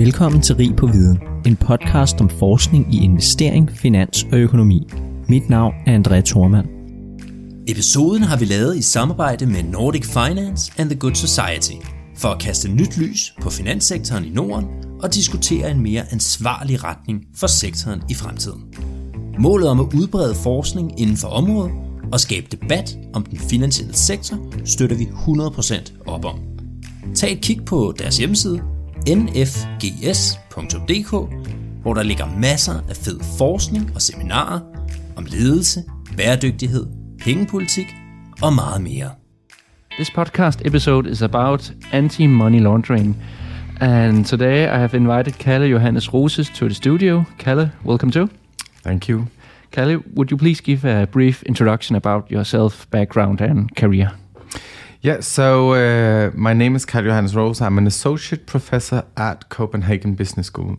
Velkommen til Rig på Viden, en podcast om forskning i investering, finans og økonomi. Mit navn er André Thormand. Episoden har vi lavet i samarbejde med Nordic Finance and the Good Society for at kaste nyt lys på finanssektoren i Norden og diskutere en mere ansvarlig retning for sektoren i fremtiden. Målet om at udbrede forskning inden for området og skabe debat om den finansielle sektor støtter vi 100% op om. Tag et kig på deres hjemmeside nfgs.dk, hvor der ligger masser af fed forskning og seminarer om ledelse, bæredygtighed, pengepolitik og meget mere. This podcast episode is about anti money laundering. And today I have invited Kalle Johannes Roses to the studio. Kalle, welcome to. Thank you. Kalle, would you please give a brief introduction about yourself, background, and career? Yeah, so uh, my name is Kalle Johannes Rose. I'm an associate professor at Copenhagen Business School.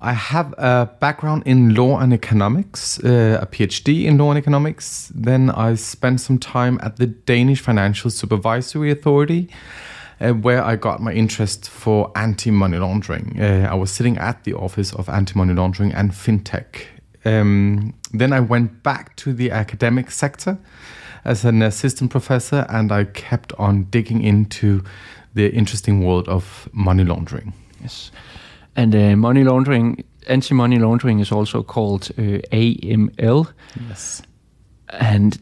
I have a background in law and economics, uh, a PhD in law and economics. Then I spent some time at the Danish Financial Supervisory Authority, uh, where I got my interest for anti money laundering. Uh, I was sitting at the Office of Anti Money Laundering and FinTech. Um, then I went back to the academic sector as an assistant professor, and I kept on digging into the interesting world of money laundering. Yes. And uh, money laundering, anti money laundering is also called uh, AML. Yes. And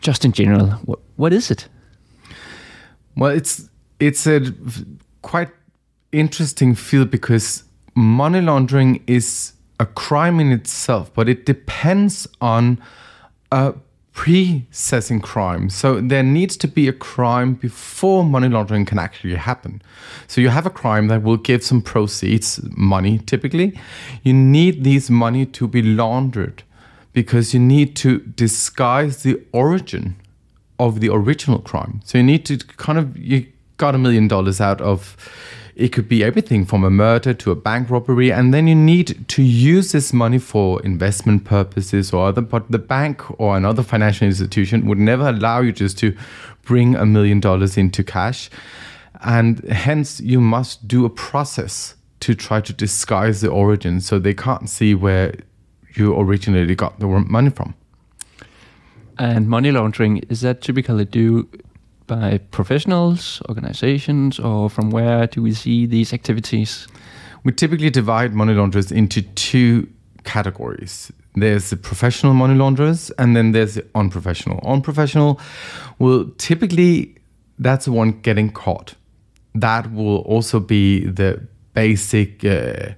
just in general, what, what is it? Well, it's it's a quite interesting field because money laundering is a crime in itself, but it depends on a pre-assessing crime. So there needs to be a crime before money laundering can actually happen. So you have a crime that will give some proceeds, money typically. You need these money to be laundered because you need to disguise the origin of the original crime. So you need to kind of you got a million dollars out of it could be everything from a murder to a bank robbery, and then you need to use this money for investment purposes or other. But the bank or another financial institution would never allow you just to bring a million dollars into cash, and hence you must do a process to try to disguise the origin, so they can't see where you originally got the money from. And money laundering, is that typically due by professionals, organizations, or from where do we see these activities? We typically divide money launderers into two categories. There's the professional money launderers, and then there's the unprofessional. Unprofessional will typically, that's the one getting caught. That will also be the basic uh,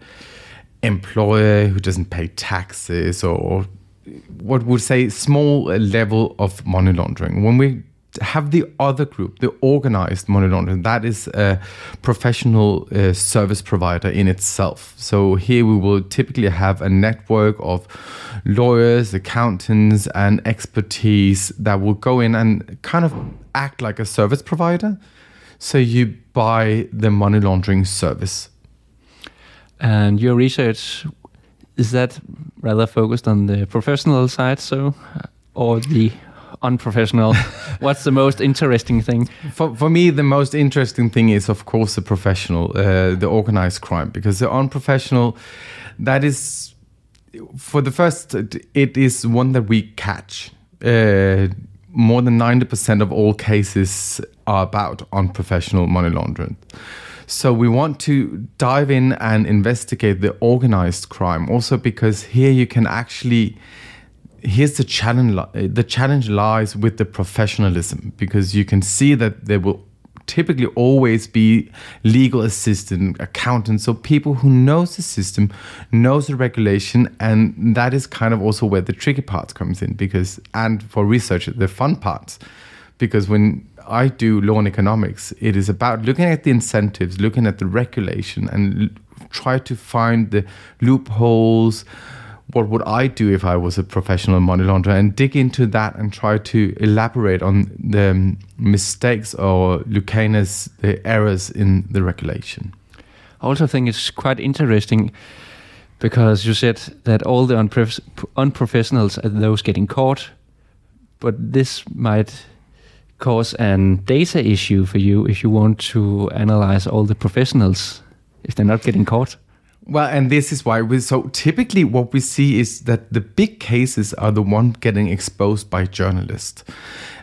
employer who doesn't pay taxes or what would say small level of money laundering. When we have the other group, the organized money laundering. That is a professional uh, service provider in itself. So here we will typically have a network of lawyers, accountants, and expertise that will go in and kind of act like a service provider. So you buy the money laundering service. And your research is that rather focused on the professional side, so or the unprofessional? What's the most interesting thing? For, for me, the most interesting thing is, of course, the professional, uh, the organized crime, because the unprofessional, that is, for the first, it is one that we catch. Uh, more than 90% of all cases are about unprofessional money laundering. So we want to dive in and investigate the organized crime also because here you can actually here's the challenge eh, the challenge lies with the professionalism because you can see that there will typically always be legal assistant accountants so people who knows the system knows the regulation and that is kind of also where the tricky parts comes in because and for researchers the fun parts. Because when I do law and economics, it is about looking at the incentives, looking at the regulation, and try to find the loopholes, what would I do if I was a professional money launderer and dig into that and try to elaborate on the mistakes or lacunas, the errors in the regulation. I also think it's quite interesting because you said that all the unprof- unprofessionals are those getting caught, but this might cause an data issue for you if you want to analyze all the professionals if they're not getting caught. Well, and this is why we so typically what we see is that the big cases are the one getting exposed by journalists.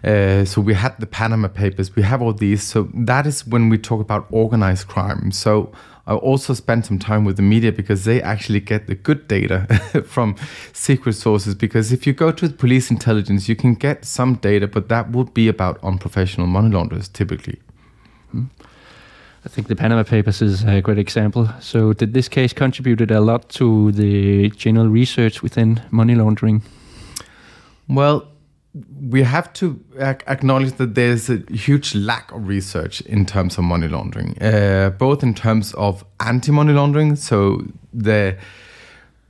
Uh, so we had the Panama Papers, we have all these. So that is when we talk about organized crime. So I also spent some time with the media because they actually get the good data from secret sources. Because if you go to police intelligence, you can get some data, but that would be about unprofessional money launderers typically. Hmm. I think the Panama Papers is a great example. So, did this case contributed a lot to the general research within money laundering? Well, we have to acknowledge that there's a huge lack of research in terms of money laundering, uh, both in terms of anti-money laundering, so the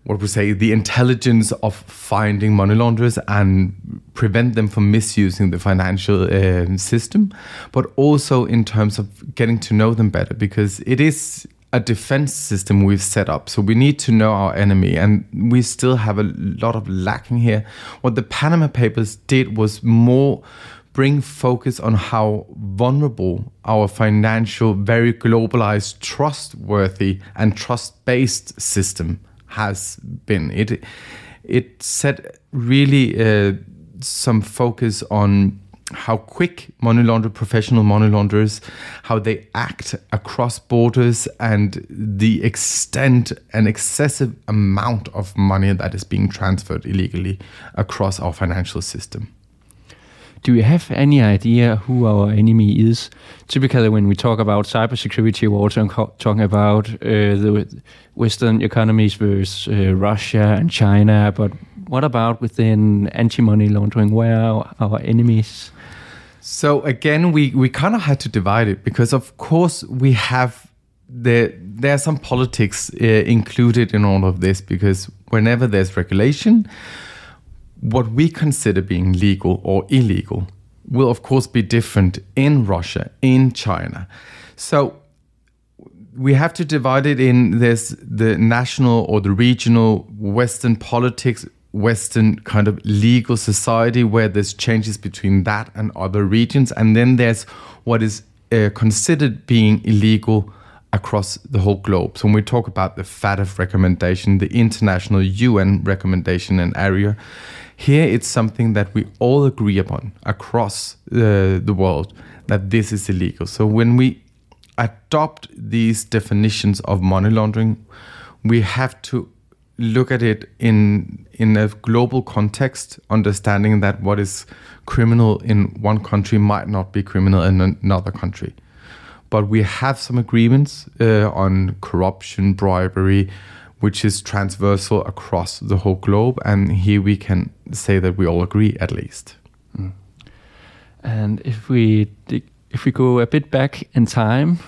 what we say the intelligence of finding money launderers and prevent them from misusing the financial uh, system, but also in terms of getting to know them better because it is a defense system we've set up. So we need to know our enemy, and we still have a lot of lacking here. What the Panama Papers did was more bring focus on how vulnerable our financial, very globalized, trustworthy, and trust based system has been. It it set really uh, some focus on how quick money launderers, professional money launderers, how they act across borders, and the extent and excessive amount of money that is being transferred illegally across our financial system. Do you have any idea who our enemy is? Typically, when we talk about cybersecurity, we're also talking about uh, the Western economies versus uh, Russia and China. But what about within anti-money laundering? Where are our enemies? So again, we we kind of had to divide it because, of course, we have there there are some politics uh, included in all of this because whenever there's regulation, what we consider being legal or illegal will of course be different in Russia, in China. So we have to divide it in there's the national or the regional Western politics Western kind of legal society where there's changes between that and other regions. And then there's what is uh, considered being illegal across the whole globe. So when we talk about the FATF recommendation, the international UN recommendation and area, here it's something that we all agree upon across uh, the world that this is illegal. So when we adopt these definitions of money laundering, we have to look at it in in a global context, understanding that what is criminal in one country might not be criminal in another country. But we have some agreements uh, on corruption, bribery, which is transversal across the whole globe, and here we can say that we all agree at least. Mm. And if we if we go a bit back in time,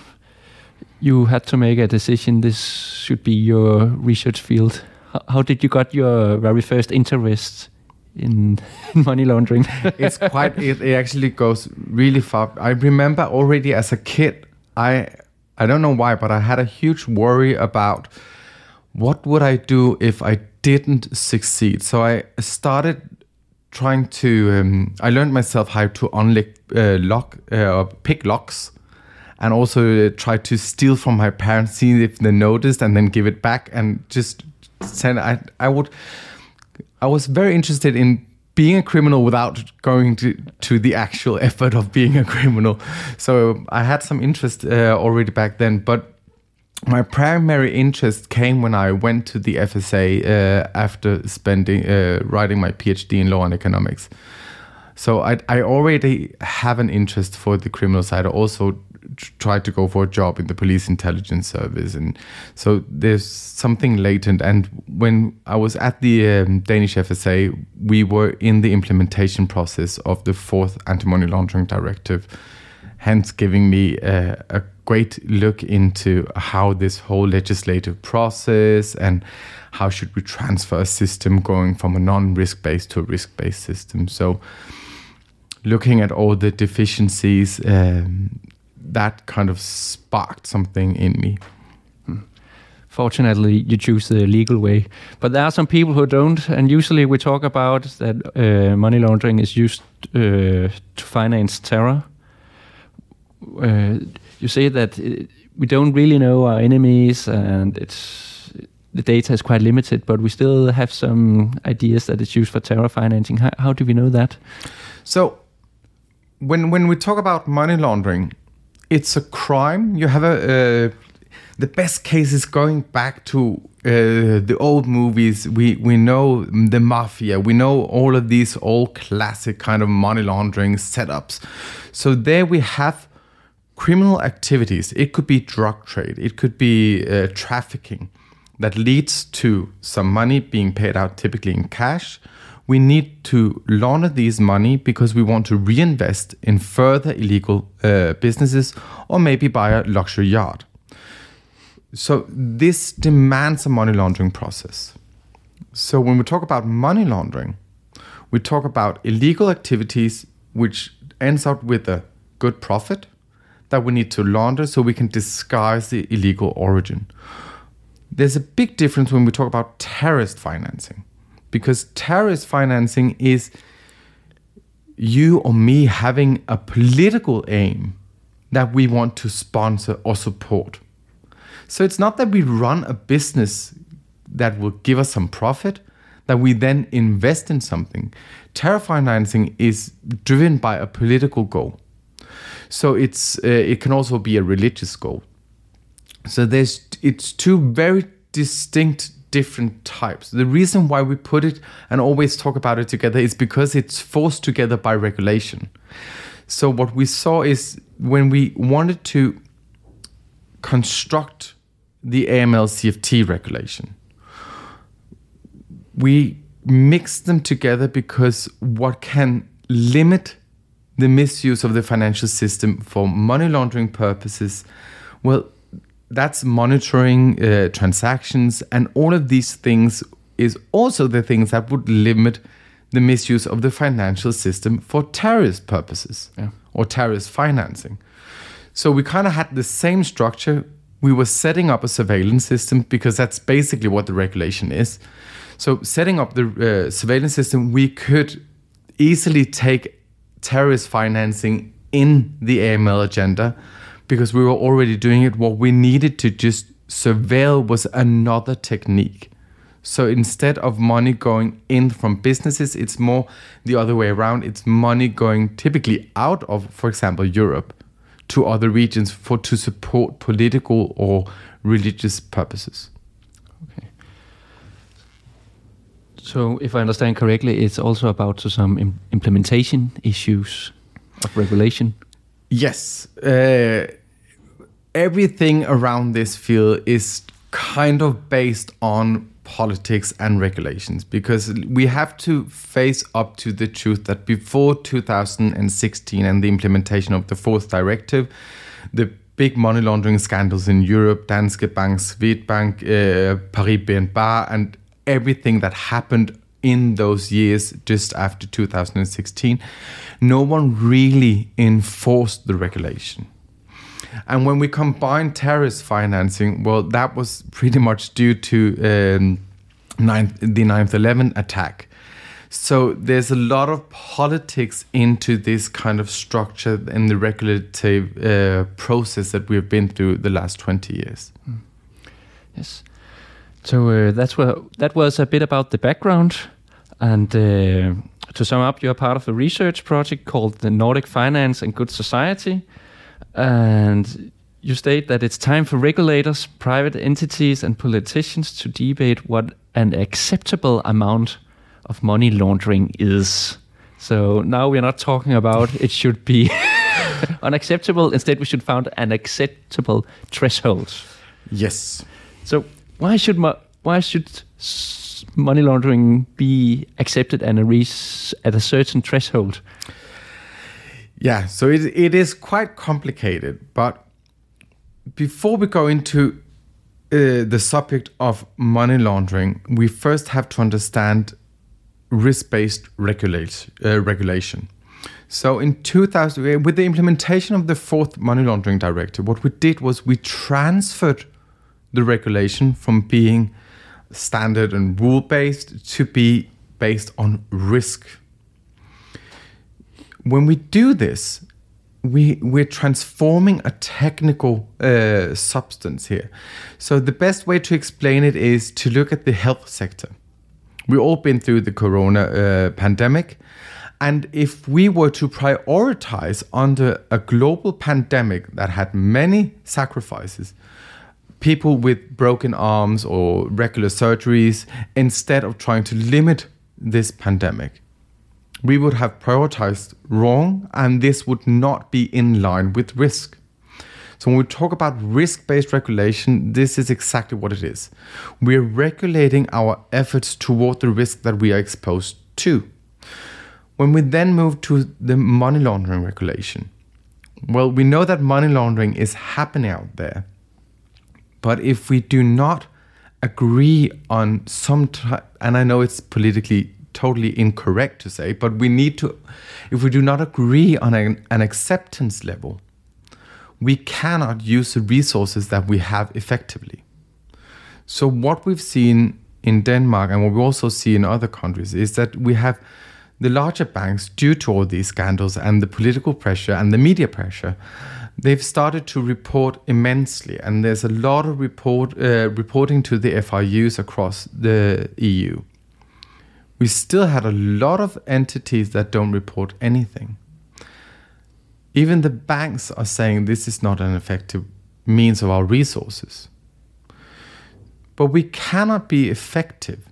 you had to make a decision. This should be your research field how did you got your very first interest in, in money laundering? it's quite. It, it actually goes really far. I remember already as a kid. I I don't know why, but I had a huge worry about what would I do if I didn't succeed. So I started trying to. Um, I learned myself how to unlock uh, lock uh, pick locks and also uh, try to steal from my parents, see if they noticed, and then give it back, and just send, I I would I was very interested in being a criminal without going to, to the actual effort of being a criminal. So I had some interest uh, already back then, but my primary interest came when I went to the FSA uh, after spending uh, writing my PhD in law and economics. So I, I already have an interest for the criminal side. I also tried to go for a job in the police intelligence service and so there's something latent and when i was at the um, danish fsa we were in the implementation process of the fourth anti-money laundering directive hence giving me a, a great look into how this whole legislative process and how should we transfer a system going from a non-risk based to a risk-based system so looking at all the deficiencies um, that kind of sparked something in me. Hmm. Fortunately, you choose the legal way, but there are some people who don't. And usually, we talk about that uh, money laundering is used uh, to finance terror. Uh, you say that uh, we don't really know our enemies, and it's the data is quite limited, but we still have some ideas that it's used for terror financing. How, how do we know that? So, when when we talk about money laundering, it's a crime. You have a uh, the best case is going back to uh, the old movies. We we know the mafia. We know all of these old classic kind of money laundering setups. So there we have criminal activities. It could be drug trade. It could be uh, trafficking that leads to some money being paid out, typically in cash. We need to launder these money because we want to reinvest in further illegal uh, businesses or maybe buy a luxury yacht. So this demands a money laundering process. So when we talk about money laundering, we talk about illegal activities which ends up with a good profit that we need to launder so we can disguise the illegal origin. There's a big difference when we talk about terrorist financing because terrorist financing is you or me having a political aim that we want to sponsor or support. So it's not that we run a business that will give us some profit, that we then invest in something. Terror financing is driven by a political goal. So it's uh, it can also be a religious goal. So there's it's two very distinct different types. The reason why we put it and always talk about it together is because it's forced together by regulation. So what we saw is when we wanted to construct the AML CFT regulation, we mixed them together because what can limit the misuse of the financial system for money laundering purposes, well, that's monitoring uh, transactions, and all of these things is also the things that would limit the misuse of the financial system for terrorist purposes Yeah. or terrorist financing. So we kind of had the same structure. We were setting up a surveillance system because that's basically what the regulation is. So setting up the uh, surveillance system, we could easily take terrorist financing in the AML agenda because we were already doing it. What we needed to just surveil was another technique. So instead of money going in from businesses, it's more the other way around. It's money going typically out of, for example, Europe to other regions for to support political or religious purposes. So, if I understand correctly, it's also about some im- implementation issues of regulation. Yes. Uh, everything around this field is kind of based on politics and regulations because we have to face up to the truth that before 2016 and the implementation of the fourth directive, the big money laundering scandals in Europe, Danske Bank, Swedbank, uh, Paris BNP, and everything that happened in those years just after 2016, no one really enforced the regulation. And when we combine terrorist financing, well, that was pretty much due to um, 9th, the 9 11 attack. So there's a lot of politics into this kind of structure and the regulative uh, process that we've been through the last 20 years. Yes. So uh, that's what that was a bit about the background, and uh, to sum up, you're part of a research project called the Nordic Finance and Good Society, and you state that it's time for regulators, private entities, and politicians to debate what an acceptable amount of money laundering is. So now we're not talking about it should be unacceptable. Instead, we should find an acceptable threshold. Yes. So why should mo- why should money laundering be accepted and a re- at a certain threshold? Yeah, so it, it is quite complicated, but before we go into uh, the subject of money laundering, we first have to understand risk-based regulate, uh, regulation. So in 2000, uh, with the implementation of the fourth money laundering directive, what we did was we transferred the regulation from being standard and rule-based to be based on risk when we do this, we we're transforming a technical uh, substance here. So the best way to explain it is to look at the health sector. We've all been through the corona uh, pandemic, and if we were to prioritize under a global pandemic that had many sacrifices, people with broken arms or regular surgeries, instead of trying to limit this pandemic, we would have prioritized wrong, and this would not be in line with risk. So, when we talk about risk based regulation, this is exactly what it is. We're regulating our efforts toward the risk that we are exposed to. When we then move to the money laundering regulation, well, we know that money laundering is happening out there. But if we do not agree on some, type, and I know it's politically totally incorrect to say, but we need to, if we do not agree on an, an acceptance level, we cannot use the resources that we have effectively. So, what we've seen in Denmark and what we also see in other countries is that we have the larger banks, due to all these scandals and the political pressure and the media pressure, they've started to report immensely, and there's a lot of report uh, reporting to the FIUs across the EU we still had a lot of entities that don't report anything. Even the banks are saying this is not an effective means of our resources. But we cannot be effective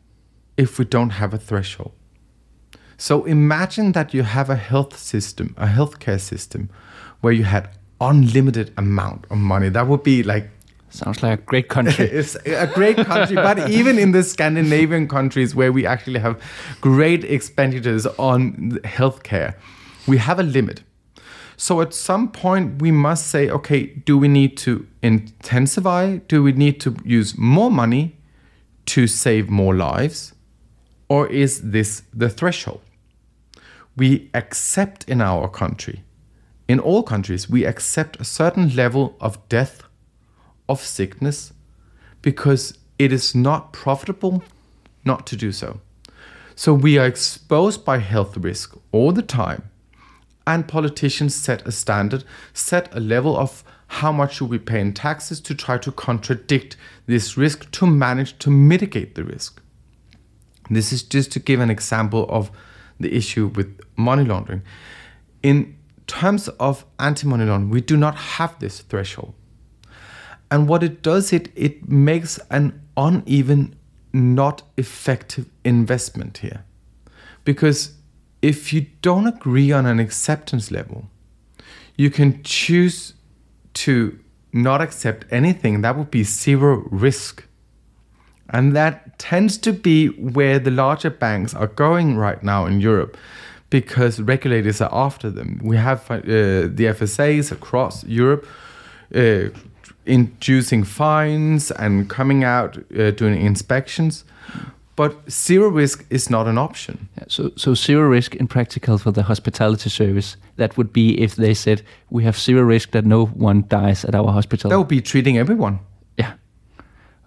if we don't have a threshold. So imagine that you have a health system, a healthcare system, where you had unlimited amount of money. That would be like Sounds like a great country. it's a great country, but even in the Scandinavian countries where we actually have great expenditures on healthcare, we have a limit. So at some point, we must say, okay, do we need to intensify? Do we need to use more money to save more lives? Or is this the threshold? We accept in our country, in all countries, we accept a certain level of death of sickness because it is not profitable not to do so. So we are exposed by health risk all the time. And politicians set a standard, set a level of how much should we pay in taxes to try to contradict this risk to manage to mitigate the risk. This is just to give an example of the issue with money laundering. In terms of anti money laundering, we do not have this threshold. And what it does, it it makes an uneven, not effective investment here. Because if you don't agree on an acceptance level, you can choose to not accept anything. That would be zero risk. And that tends to be where the larger banks are going right now in Europe because regulators are after them. We have uh, the FSAs across Europe uh, inducing fines and coming out uh, doing inspections. But zero risk is not an option. Yeah, so, so zero risk in practical for the hospitality service. That would be if they said we have zero risk that no one dies at our hospital. That would be treating everyone.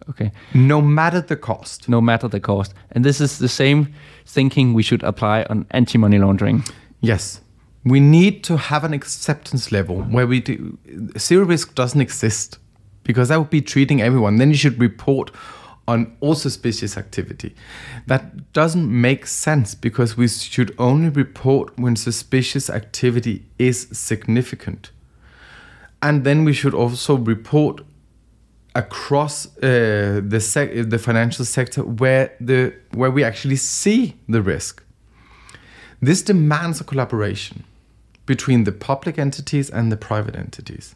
Okay. No matter the cost. No matter the cost. And this is the same thinking we should apply on anti-money laundering. Yes. We need to have an acceptance level where we do zero risk doesn't exist because that would be treating everyone. Then you should report on all suspicious activity. That doesn't make sense because we should only report when suspicious activity is significant. And then we should also report across uh, the sec- the financial sector where the where we actually see the risk. This demands a collaboration between the public entities and the private entities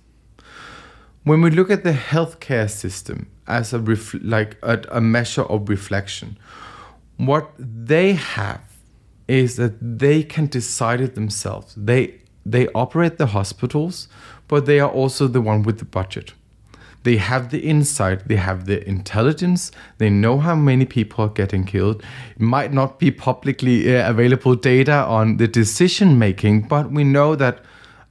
when we look at the healthcare system as a ref- like a, a measure of reflection, what they have is that they can decide it themselves. They they operate the hospitals, but they are also the one with the budget. They have the insight, they have the intelligence, they know how many people are getting killed. It might not be publicly uh, available data on the decision making, but we know that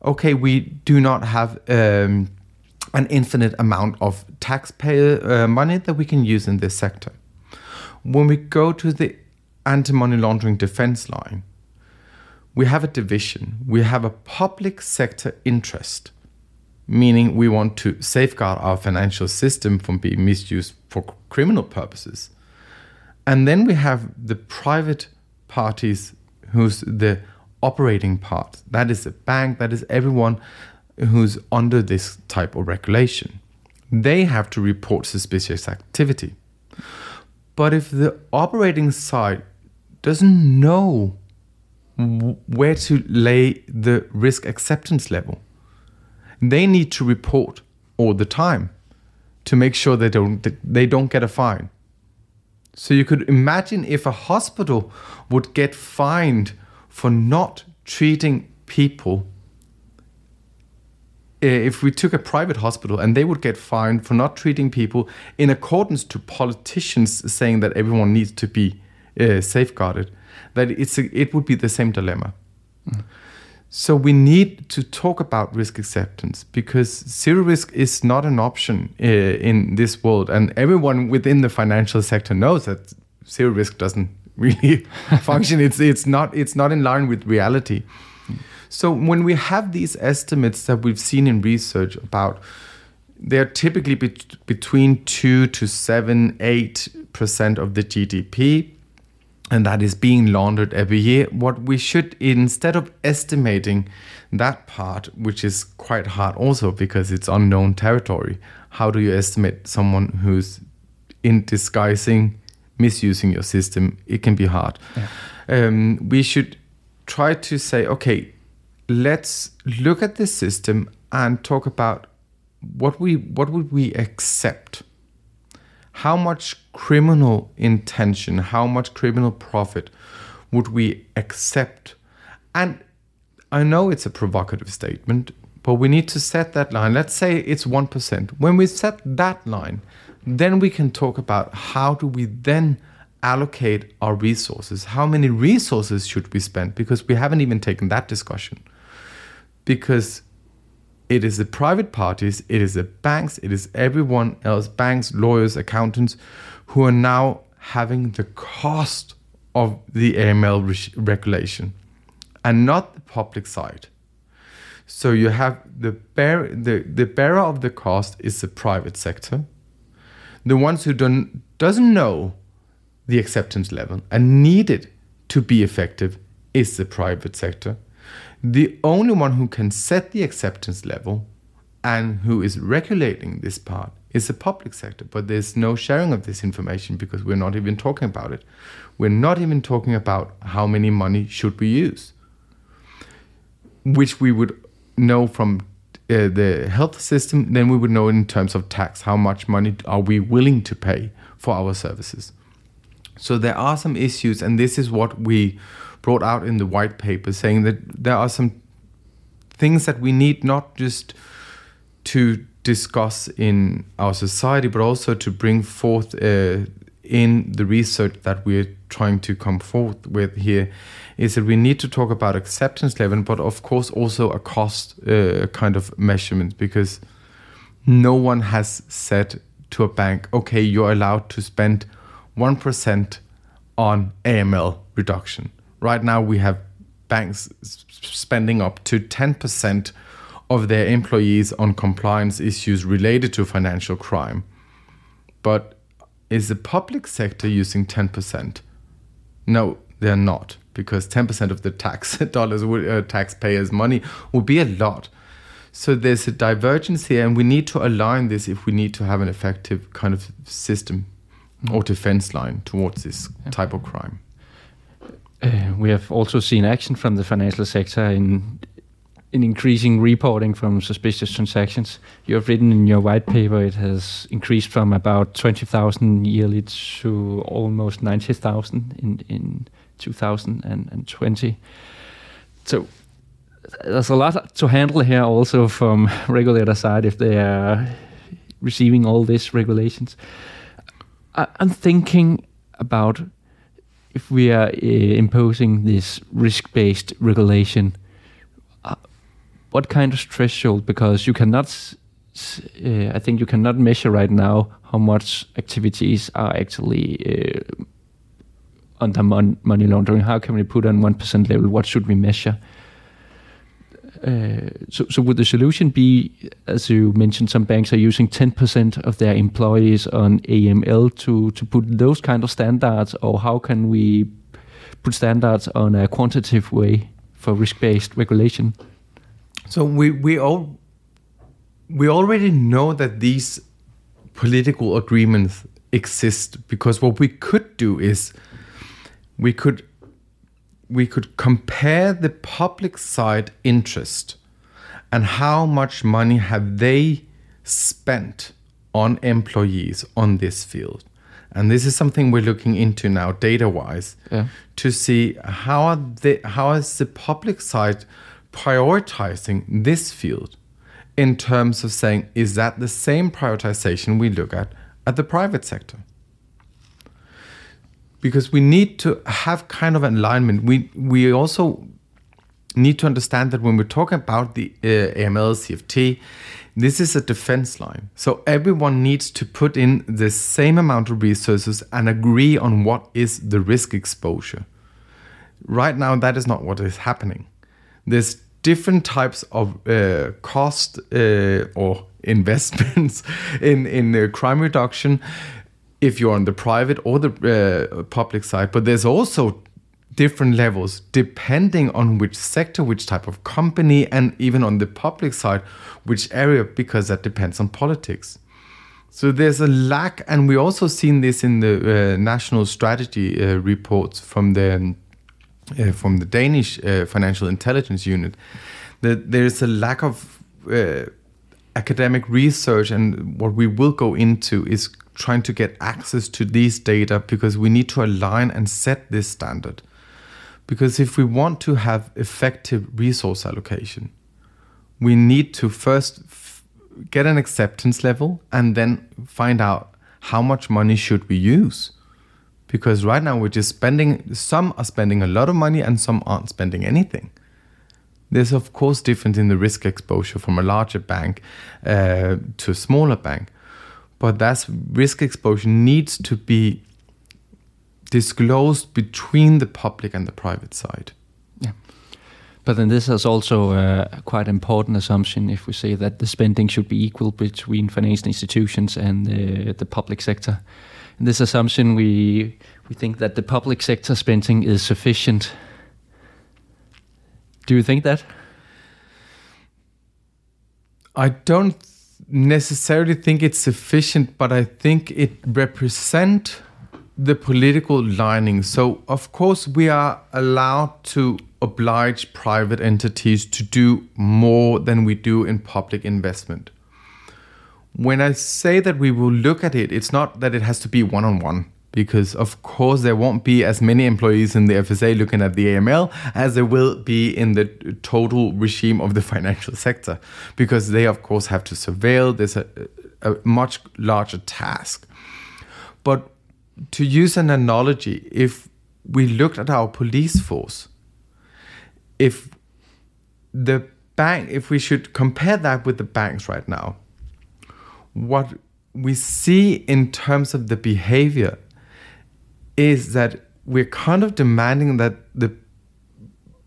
okay, we do not have um, an infinite amount of taxpayer uh, money that we can use in this sector. When we go to the anti money laundering defense line, we have a division. We have a public sector interest, meaning we want to safeguard our financial system from being misused for criminal purposes. And then we have the private parties who's the operating part. That is the bank, that is everyone who's under this type of regulation. They have to report suspicious activity. But if the operating side doesn't know where to lay the risk acceptance level, they need to report all the time to make sure they don't they don't get a fine. So you could imagine if a hospital would get fined for not treating people eh, if we took a private hospital and they would get fined for not treating people in accordance to politicians saying that everyone needs to be uh, safeguarded, that it's a, it would be the same dilemma. Mm. So we need to talk about risk acceptance because zero risk is not an option uh, in this world, and everyone within the financial sector knows that zero risk doesn't really function. It's it's not it's not in line with reality. So when we have these estimates that we've seen in research about, they're typically be- between two to seven, eight percent of the GDP and that is being laundered every year. What we should, instead of estimating that part, which is quite hard also because it's unknown territory, how do you estimate someone who's in disguising, misusing your system? It can be hard. Yeah. Um, we should try to say, okay, let's look at this system and talk about what we what would we accept how much criminal intention, how much criminal profit would we accept? And I know it's a provocative statement, but we need to set that line. Let's say it's 1%. When we set that line, then we can talk about how do we then allocate our resources? How many resources should we spend? Because we haven't even taken that discussion. Because it is the private parties, it is the banks, it is everyone else, banks, lawyers, accountants, who are now having the cost of the AML re- regulation and not the public side. So you have the, bear, the, the bearer of the cost is the private sector. The ones who don't, doesn't know the acceptance level and need it to be effective is the private sector. The only one who can set the acceptance level and who is regulating this part is the public sector. But there's no sharing of this information because we're not even talking about it. We're not even talking about how many money should we use, which we would know from uh, the health system. Then we would know in terms of tax how much money are we willing to pay for our services. So there are some issues, and this is what we brought out in the white paper, saying that there are some things that we need not just to discuss in our society, but also to bring forth uh, in the research that we're trying to come forth with here is that we need to talk about acceptance level, but of course also a cost uh, kind of measurement because no one has said to a bank, okay, you're allowed to spend 1% on AML reduction. Right now, we have banks spending up to 10% of their employees on compliance issues related to financial crime. But is the public sector using 10%? No, they're not, because 10% of the tax dollars, uh, taxpayers' money would be a lot. So there's a divergence here, and we need to align this if we need to have an effective kind of system or defense line towards this type of crime. Uh, we have also seen action from the financial sector in in increasing reporting from suspicious transactions. You have written in your white paper it has increased from about 20,000 yearly to almost 90,000 in, in 2020. So there's a lot to handle here also from regulator side if they are receiving all these regulations. I'm thinking about if we are uh, imposing this risk-based regulation, uh, what kind of threshold? Because you cannot, uh, I think you cannot measure right now how much activities are actually uh, under mon- money laundering? How can we put on one percent level? What should we measure? Uh, so, would the solution be, as you mentioned, some banks are using 10% of their employees on AML to, put those kind of standards, or how can we put standards on a quantitative way for risk-based regulation? So we we all we already know that these political agreements exist because what we could do is we could we could compare the public side interest and how much money have they spent on employees on this field and this is something we're looking into now data wise Yeah. to see how are they, how is the public side prioritizing this field in terms of saying is that the same prioritization we look at at the private sector because we need to have kind of alignment. We we also need to understand that when we're talking about the uh, AML CFT, this is a defense line. So everyone needs to put in the same amount of resources and agree on what is the risk exposure. Right now, that is not what is happening. There's different types of uh, cost uh, or investments in in uh, crime reduction if you're on the private or the uh, public side but there's also different levels depending on which sector which type of company and even on the public side which area because that depends on politics. So there's a lack and we also seen this in the uh, national strategy uh, reports from the uh, from the Danish uh, Financial Intelligence Unit that there's a lack of uh, academic research, and what we will go into is trying to get access to these data because we need to align and set this standard. Because if we want to have effective resource allocation, we need to first f- get an acceptance level and then find out how much money should we use. Because right now we're just spending some are spending a lot of money and some aren't spending anything. There's of course difference in the risk exposure from a larger bank uh, to a smaller bank but that risk exposure needs to be disclosed between the public and the private side Yeah. But then this is also a quite important assumption if we say that the spending should be equal between financial institutions and the, the public sector. In this assumption, we we think that the public sector spending is sufficient. Do you think that? I don't necessarily think it's sufficient, but I think it represent the political lining. So of course we are allowed to oblige private entities to do more than we do in public investment. When I say that we will look at it, it's not that it has to be one on one because of course there won't be as many employees in the FSA looking at the AML as there will be in the total regime of the financial sector because they of course have to surveil. There's a, a much larger task. But to use an analogy if we looked at our police force if the bank if we should compare that with the banks right now what we see in terms of the behavior is that we're kind of demanding that the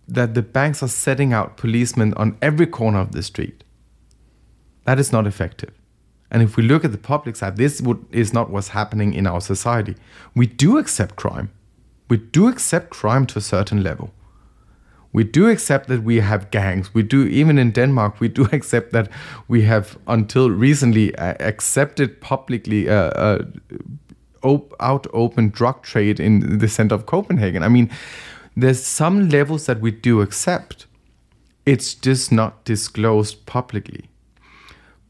that the banks are setting out policemen on every corner of the street. That is not effective. And if we look at the public side, this would, is not what's happening in our society. We do accept crime. We do accept crime to a certain level. We do accept that we have gangs. We do, even in Denmark, we do accept that we have, until recently, uh, accepted publicly uh, uh, op- out open drug trade in the center of Copenhagen. I mean, there's some levels that we do accept. It's just not disclosed publicly.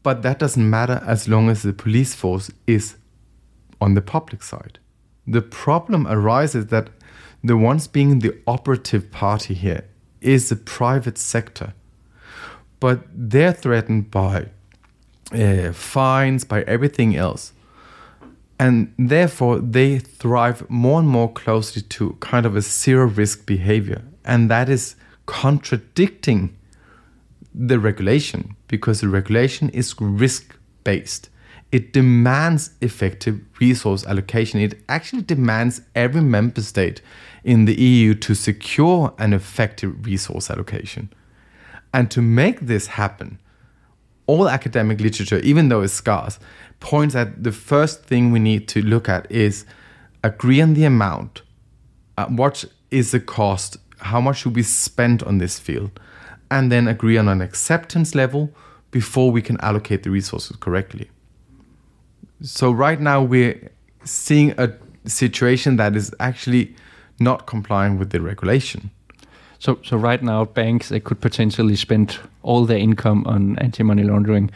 But that doesn't matter as long as the police force is on the public side. The problem arises that the ones being the operative party here is the private sector. But they're threatened by uh, fines, by everything else. And therefore, they thrive more and more closely to kind of a zero risk behavior. And that is contradicting the regulation because the regulation is risk based. it demands effective resource allocation. It actually demands every member state in the EU to secure an effective resource allocation. And to make this happen, all academic literature, even though it's scarce, points at the first thing we need to look at is agree on the amount. Uh, what is the cost? How much should we spend on this field? And then agree on an acceptance level before we can allocate the resources correctly. So, right now, we're seeing a situation that is actually not complying with the regulation. So, so right now, banks they could potentially spend all their income on anti-money laundering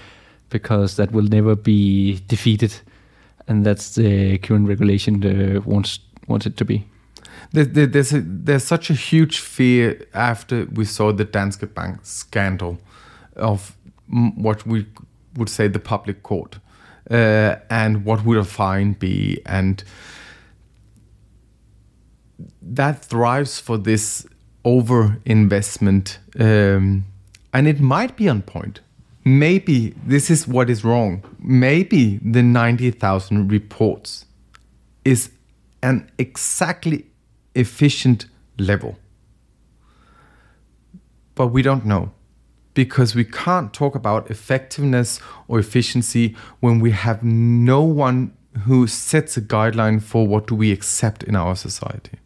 because that will never be defeated, and that's the current regulation that wants wants it to be. There, there's a, there's such a huge fear after we saw the Danske Bank scandal of what we would say the public court, uh, and what would a fine be, and that thrives for this over investment, um, and it might be on point. Maybe this is what is wrong. Maybe the 90,000 reports is an exactly efficient level. But we don't know because we can't talk about effectiveness or efficiency when we have no one who sets a guideline for what do we accept in our society.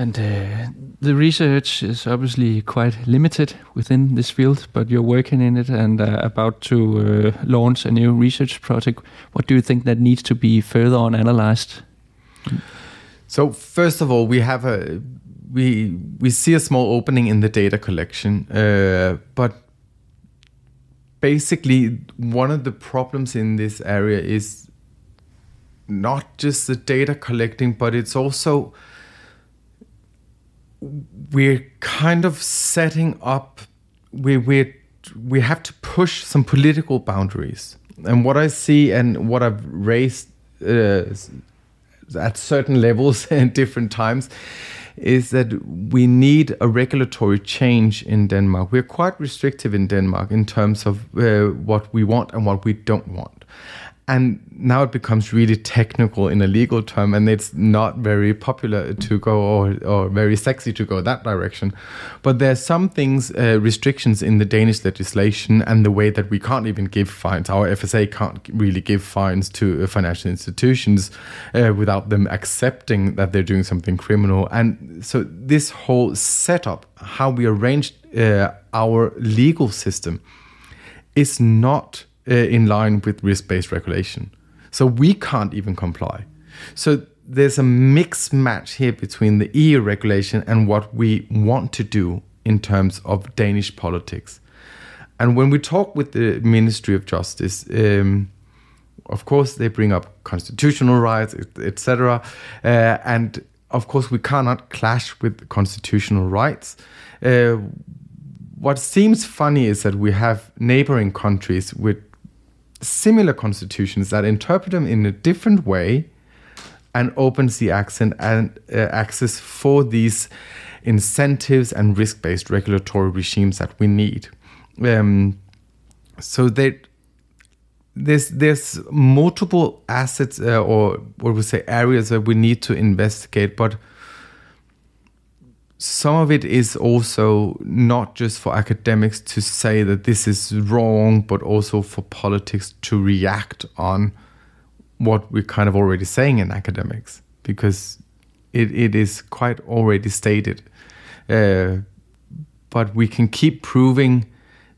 And uh, the research is obviously quite limited within this field, but you're working in it and uh, about to uh, launch a new research project. What do you think that needs to be further on analyzed? So first of all, we have a we we see a small opening in the data collection, uh, but basically one of the problems in this area is not just the data collecting, but it's also we're kind of setting up we we we have to push some political boundaries and what i see and what i've raised uh, at certain levels and different times is that we need a regulatory change in Denmark. We're quite restrictive in Denmark in terms of uh, what we want and what we don't want and now it becomes really technical in a legal term and it's not very popular to go or, or very sexy to go that direction. But there are some things uh, restrictions in the danish legislation and the way that we can't even give fines. Our fsa can't really give fines to uh, financial institutions uh, without them accepting that they're doing something criminal. And so this whole setup how we arranged uh, our legal system is not uh, in line with risk based regulation. So we can't even comply. So there's a mixed match here between the EU regulation and what we want to do in terms of Danish politics. And when we talk with the Ministry of Justice, um, of course, they bring up constitutional rights, etc. Uh, and of course, we cannot clash with constitutional rights. Uh, what seems funny is that we have neighboring countries with similar constitutions that interpret them in a different way and opens the accent and uh, access for these incentives and risk-based regulatory regimes that we need. Um, so they, there's there's multiple assets uh, or what we say areas that we need to investigate, but some of it is also not just for academics to say that this is wrong, but also for politics to react on what we're kind of already saying in academics, because it, it is quite already stated. Uh, but we can keep proving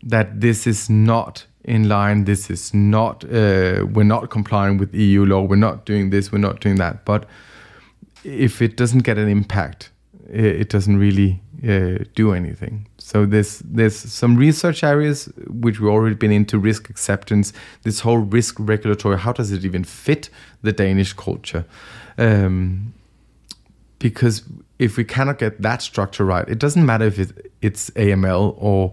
that this is not in line, this is not, uh, we're not complying with EU law, we're not doing this, we're not doing that. But if it doesn't get an impact, it doesn't really uh, do anything. So there's there's some research areas which we've already been into risk acceptance. This whole risk regulatory, how does it even fit the Danish culture? Um, because if we cannot get that structure right, it doesn't matter if it, it's AML or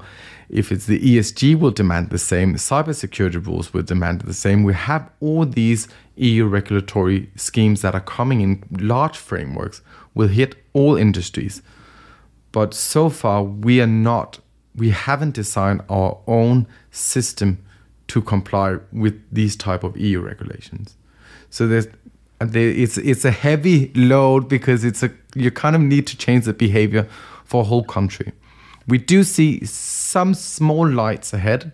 if it's the ESG will demand the same, cybersecurity rules will demand the same. We have all these EU regulatory schemes that are coming in large frameworks will hit all industries. But so far, we are not, we haven't designed our own system to comply with these type of EU regulations. So there's it's it's a heavy load because it's a you kind of need to change the behavior for a whole country. We do see some small lights ahead,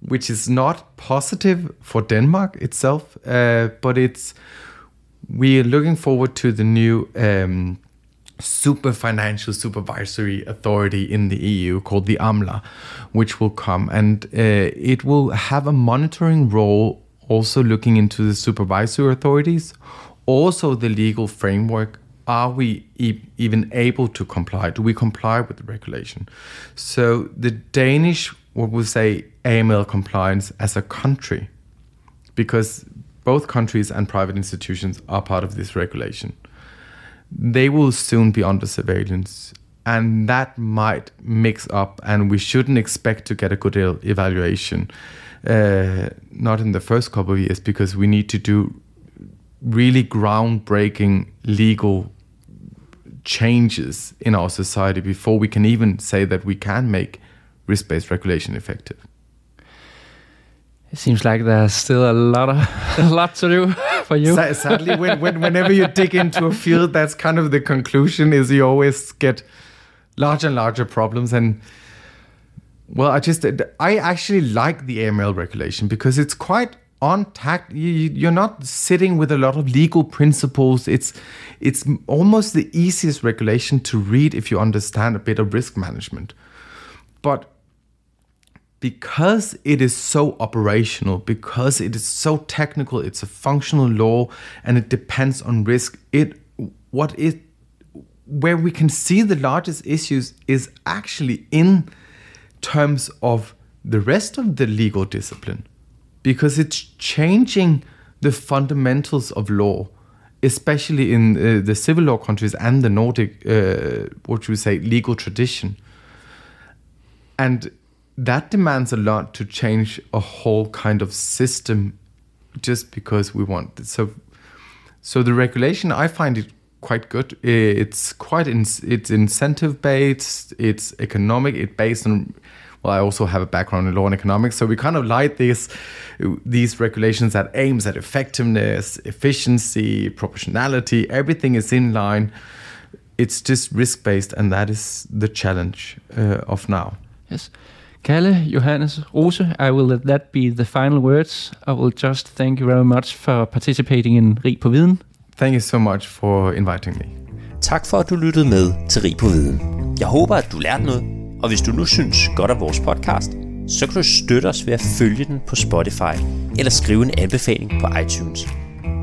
which is not positive for Denmark itself, uh, but it's we are looking forward to the new um, super financial supervisory authority in the EU called the AMLA, which will come and uh, it will have a monitoring role, also looking into the supervisory authorities, also the legal framework. Are we e- even able to comply? Do we comply with the regulation? So the Danish, what we say, AML compliance as a country, because both countries and private institutions are part of this regulation. They will soon be under surveillance, and that might mix up, and we shouldn't expect to get a good evaluation. Uh, not in the first couple of years, because we need to do really groundbreaking legal changes in our society before we can even say that we can make risk based regulation effective. It seems like there's still a lot of a lot to do for you. Sadly, when, when, whenever you dig into a field, that's kind of the conclusion: is you always get larger and larger problems. And well, I just I actually like the AML regulation because it's quite on tact. You, are not sitting with a lot of legal principles. It's it's almost the easiest regulation to read if you understand a bit of risk management. But because it is so operational, because it is so technical, it's a functional law and it depends on risk. It what it where we can see the largest issues is actually in terms of the rest of the legal discipline because it's changing the fundamentals of law especially in uh, the civil law countries and the nordic uh, what you say legal tradition and that demands a lot to change a whole kind of system just because we want it. So, so the regulation, I find it quite good. It's quite in, it's incentive based. It's economic. It's based on. Well, I also have a background in law and economics, so we kind of like these these regulations that aims at effectiveness, efficiency, proportionality. Everything is in line. It's just risk based, and that is the challenge uh, of now. Yes. Kalle, Johannes, Rose, I will let that be the final words. I will just thank you very much for participating in Rig på Viden. Thank you so much for inviting me. Tak for, at du lyttede med til Rig på Viden. Jeg håber, at du lærte noget, og hvis du nu synes godt af vores podcast, så kan du støtte os ved at følge den på Spotify eller skrive en anbefaling på iTunes.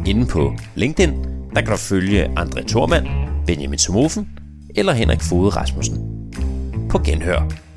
Inden på LinkedIn, der kan du følge André Thormand, Benjamin Somofen eller Henrik Fode Rasmussen. På genhør.